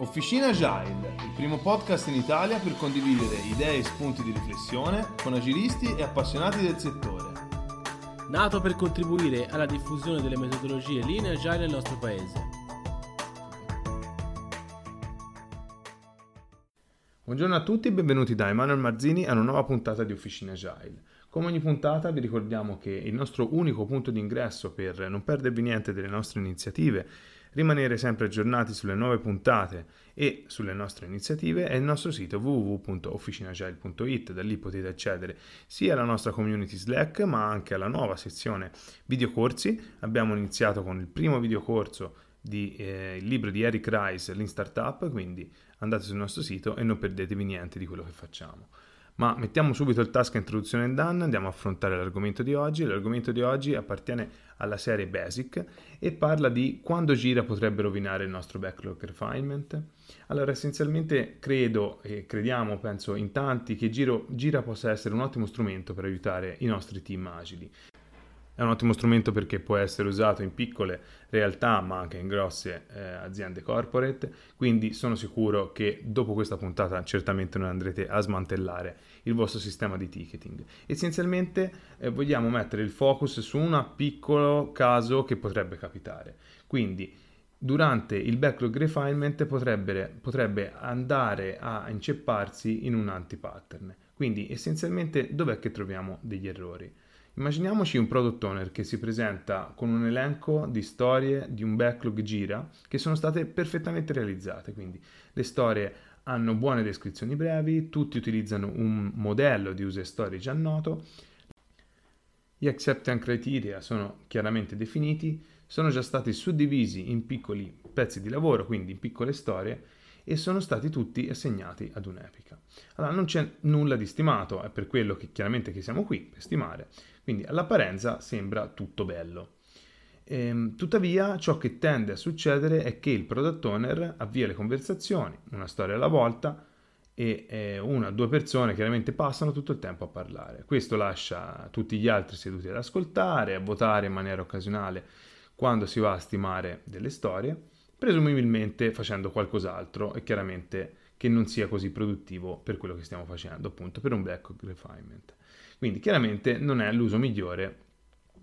Officina Agile, il primo podcast in Italia per condividere idee e spunti di riflessione con agilisti e appassionati del settore. nato per contribuire alla diffusione delle metodologie linee agile nel nostro paese. Buongiorno a tutti e benvenuti da Emanuele Marzini a una nuova puntata di Officina Agile. Come ogni puntata vi ricordiamo che il nostro unico punto di ingresso per non perdervi niente delle nostre iniziative, rimanere sempre aggiornati sulle nuove puntate e sulle nostre iniziative è il nostro sito www.officinagile.it, da lì potete accedere sia alla nostra community Slack ma anche alla nuova sezione videocorsi. Abbiamo iniziato con il primo videocorso di, eh, il libro di Eric Rice, Lean Startup, quindi andate sul nostro sito e non perdetevi niente di quello che facciamo. Ma mettiamo subito il task introduzione and done, andiamo a affrontare l'argomento di oggi. L'argomento di oggi appartiene alla serie Basic e parla di quando Gira potrebbe rovinare il nostro backlog refinement. Allora, essenzialmente credo e crediamo, penso in tanti, che Giro, Gira possa essere un ottimo strumento per aiutare i nostri team agili. È un ottimo strumento perché può essere usato in piccole realtà ma anche in grosse eh, aziende corporate, quindi sono sicuro che dopo questa puntata certamente non andrete a smantellare il vostro sistema di ticketing. Essenzialmente eh, vogliamo mettere il focus su un piccolo caso che potrebbe capitare. Quindi durante il backlog refinement potrebbe, potrebbe andare a incepparsi in un anti-pattern. Quindi essenzialmente dov'è che troviamo degli errori? Immaginiamoci un product owner che si presenta con un elenco di storie di un backlog gira che sono state perfettamente realizzate, quindi le storie hanno buone descrizioni brevi, tutti utilizzano un modello di user story già noto, gli acceptance criteria sono chiaramente definiti, sono già stati suddivisi in piccoli pezzi di lavoro, quindi in piccole storie, e sono stati tutti assegnati ad un'epica. Allora non c'è nulla di stimato, è per quello che chiaramente che siamo qui, per stimare, quindi all'apparenza sembra tutto bello. Ehm, tuttavia ciò che tende a succedere è che il product owner avvia le conversazioni, una storia alla volta, e eh, una o due persone chiaramente passano tutto il tempo a parlare. Questo lascia tutti gli altri seduti ad ascoltare, a votare in maniera occasionale quando si va a stimare delle storie, presumibilmente facendo qualcos'altro e chiaramente che non sia così produttivo per quello che stiamo facendo, appunto per un backlog refinement. Quindi chiaramente non è l'uso migliore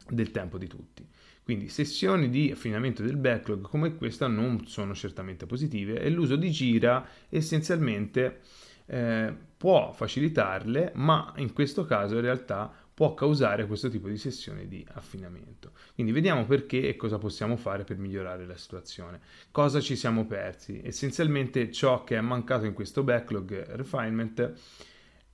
del tempo di tutti. Quindi sessioni di affinamento del backlog come questa non sono certamente positive e l'uso di gira essenzialmente eh, può facilitarle, ma in questo caso in realtà può causare questo tipo di sessione di affinamento. Quindi vediamo perché e cosa possiamo fare per migliorare la situazione. Cosa ci siamo persi? Essenzialmente ciò che è mancato in questo backlog refinement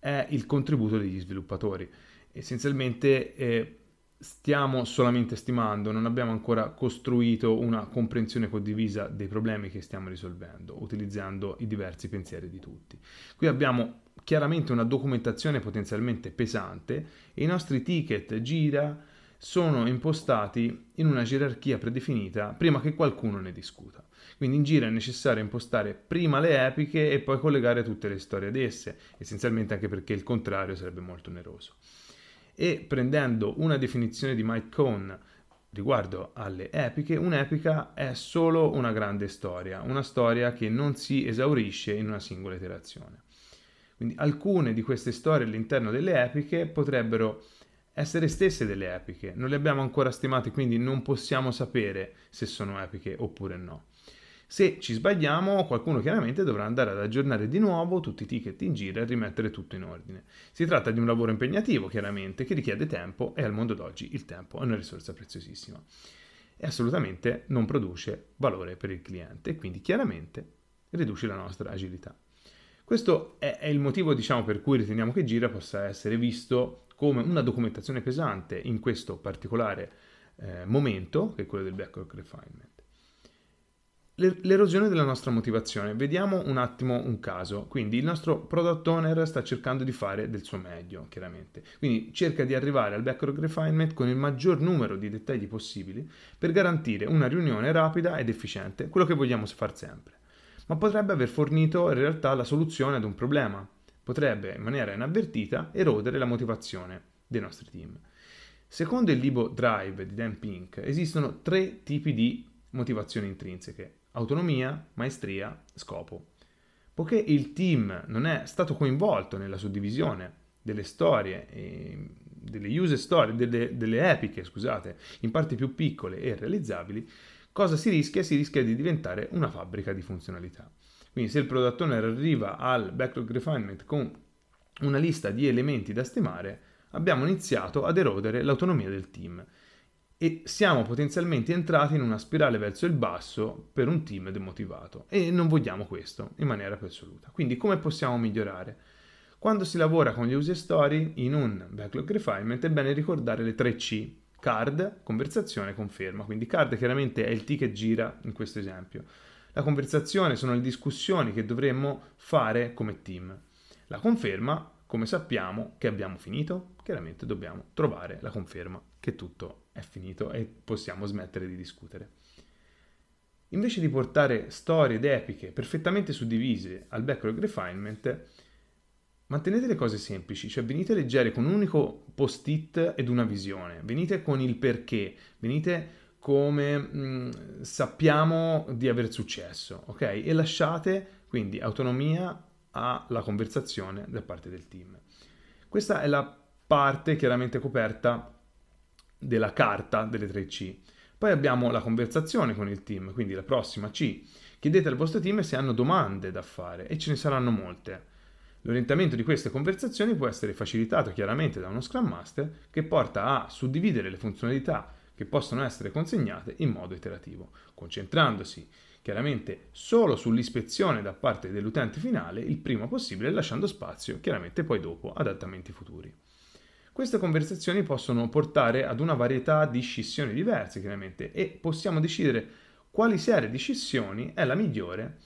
è il contributo degli sviluppatori. Essenzialmente eh, stiamo solamente stimando, non abbiamo ancora costruito una comprensione condivisa dei problemi che stiamo risolvendo, utilizzando i diversi pensieri di tutti. Qui abbiamo chiaramente una documentazione potenzialmente pesante e i nostri ticket gira sono impostati in una gerarchia predefinita prima che qualcuno ne discuta. Quindi in gira è necessario impostare prima le epiche e poi collegare tutte le storie ad esse, essenzialmente anche perché il contrario sarebbe molto oneroso. E prendendo una definizione di Mike Cohn riguardo alle epiche, un'epica è solo una grande storia, una storia che non si esaurisce in una singola iterazione. Quindi alcune di queste storie all'interno delle epiche potrebbero essere stesse delle epiche, non le abbiamo ancora stimate, quindi non possiamo sapere se sono epiche oppure no. Se ci sbagliamo, qualcuno chiaramente dovrà andare ad aggiornare di nuovo tutti i ticket in giro e rimettere tutto in ordine. Si tratta di un lavoro impegnativo, chiaramente, che richiede tempo e al mondo d'oggi il tempo è una risorsa preziosissima e assolutamente non produce valore per il cliente quindi chiaramente riduce la nostra agilità. Questo è, è il motivo diciamo, per cui riteniamo che Gira possa essere visto come una documentazione pesante in questo particolare eh, momento, che è quello del backlog refinement. L'erosione della nostra motivazione. Vediamo un attimo un caso. Quindi il nostro product owner sta cercando di fare del suo meglio, chiaramente. Quindi cerca di arrivare al backlog refinement con il maggior numero di dettagli possibili per garantire una riunione rapida ed efficiente, quello che vogliamo fare sempre. Ma potrebbe aver fornito in realtà la soluzione ad un problema. Potrebbe in maniera inavvertita erodere la motivazione dei nostri team. Secondo il libro Drive di Dan Pink esistono tre tipi di motivazioni intrinseche autonomia, maestria, scopo. Poiché il team non è stato coinvolto nella suddivisione delle storie, delle user story, delle, delle epiche, scusate, in parti più piccole e realizzabili, cosa si rischia? Si rischia di diventare una fabbrica di funzionalità. Quindi se il product owner arriva al backlog refinement con una lista di elementi da stimare, abbiamo iniziato ad erodere l'autonomia del team e siamo potenzialmente entrati in una spirale verso il basso per un team demotivato e non vogliamo questo in maniera più assoluta. Quindi come possiamo migliorare? Quando si lavora con gli user story in un backlog refinement è bene ricordare le 3 C, card, conversazione, conferma. Quindi card chiaramente è il T che gira in questo esempio. La conversazione sono le discussioni che dovremmo fare come team. La conferma, come sappiamo che abbiamo finito, chiaramente dobbiamo trovare la conferma che tutto è finito e possiamo smettere di discutere. Invece di portare storie ed epiche perfettamente suddivise al backlog refinement, mantenete le cose semplici, cioè venite leggere con un unico post-it ed una visione, venite con il perché, venite come mh, sappiamo di aver successo, ok? E lasciate quindi autonomia alla conversazione da parte del team. Questa è la parte chiaramente coperta della carta delle tre C. Poi abbiamo la conversazione con il team, quindi la prossima C. Chiedete al vostro team se hanno domande da fare e ce ne saranno molte. L'orientamento di queste conversazioni può essere facilitato chiaramente da uno Scrum Master che porta a suddividere le funzionalità che possono essere consegnate in modo iterativo, concentrandosi chiaramente solo sull'ispezione da parte dell'utente finale il prima possibile, lasciando spazio chiaramente poi dopo adattamenti futuri. Queste conversazioni possono portare ad una varietà di scissioni diverse, chiaramente, e possiamo decidere quali serie di scissioni è la migliore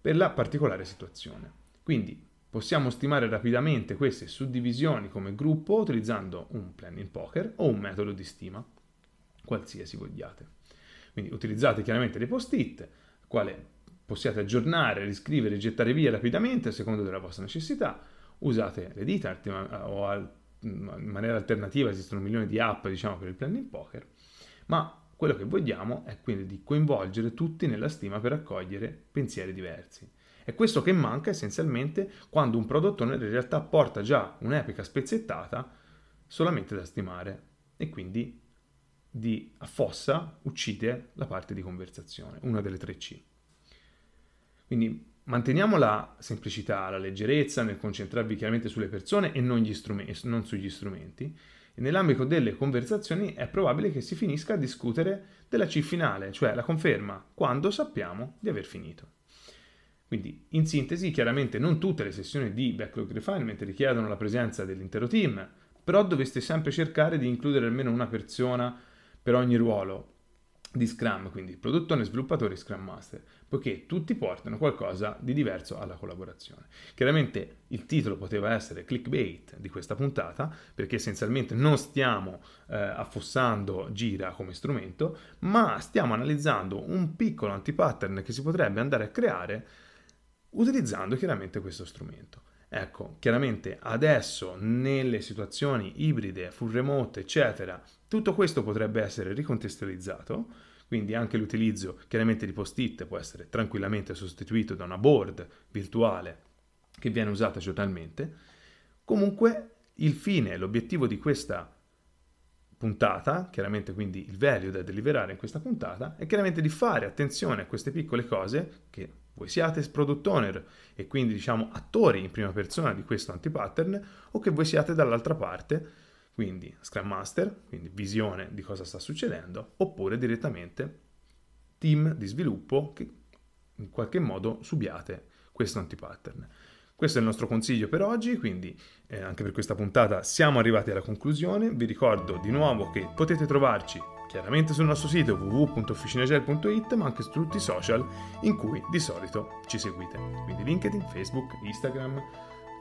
per la particolare situazione. Quindi possiamo stimare rapidamente queste suddivisioni come gruppo utilizzando un planning poker o un metodo di stima, qualsiasi vogliate. Quindi utilizzate chiaramente dei post-it, quale possiate aggiornare, riscrivere gettare via rapidamente a seconda della vostra necessità. Usate le dita o in maniera alternativa esistono milioni di app diciamo, per il planning poker, ma quello che vogliamo è quindi di coinvolgere tutti nella stima per accogliere pensieri diversi. È questo che manca essenzialmente quando un prodotto in realtà porta già un'epica spezzettata solamente da stimare e quindi di affossa, uccide la parte di conversazione, una delle tre C. Quindi Manteniamo la semplicità, la leggerezza nel concentrarvi chiaramente sulle persone e non, non, sugli strumenti. E nell'ambito delle conversazioni è probabile che si finisca a discutere della C finale, cioè la conferma, quando sappiamo di aver finito. Quindi, in sintesi, chiaramente non tutte le sessioni di backlog refinement richiedono la presenza dell'intero team, però dovreste sempre cercare di includere almeno una persona per ogni ruolo di Scrum, quindi produttore, sviluppatore Scrum Master, poiché tutti portano qualcosa di diverso alla collaborazione. Chiaramente il titolo poteva essere clickbait di questa puntata, perché essenzialmente non stiamo eh, affossando Gira come strumento, ma stiamo analizzando un piccolo antipattern che si potrebbe andare a creare utilizzando chiaramente questo strumento. Ecco, chiaramente adesso nelle situazioni ibride, full remote, eccetera, tutto questo potrebbe essere ricontestualizzato, quindi anche l'utilizzo chiaramente di post-it può essere tranquillamente sostituito da una board virtuale che viene usata giornalmente. Comunque il fine, l'obiettivo di questa puntata, chiaramente quindi il value da deliberare in questa puntata, è chiaramente di fare attenzione a queste piccole cose che voi siate product owner e quindi diciamo attori in prima persona di questo antipattern o che voi siate dall'altra parte, quindi Scrum Master, quindi visione di cosa sta succedendo, oppure direttamente team di sviluppo che in qualche modo subiate questo antipattern. Questo è il nostro consiglio per oggi, quindi eh, anche per questa puntata siamo arrivati alla conclusione. Vi ricordo di nuovo che potete trovarci chiaramente sul nostro sito www.officinagel.it ma anche su tutti i social in cui di solito ci seguite, quindi LinkedIn, Facebook, Instagram,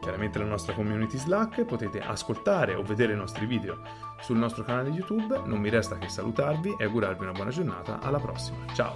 chiaramente la nostra community Slack, potete ascoltare o vedere i nostri video sul nostro canale YouTube, non mi resta che salutarvi e augurarvi una buona giornata, alla prossima, ciao!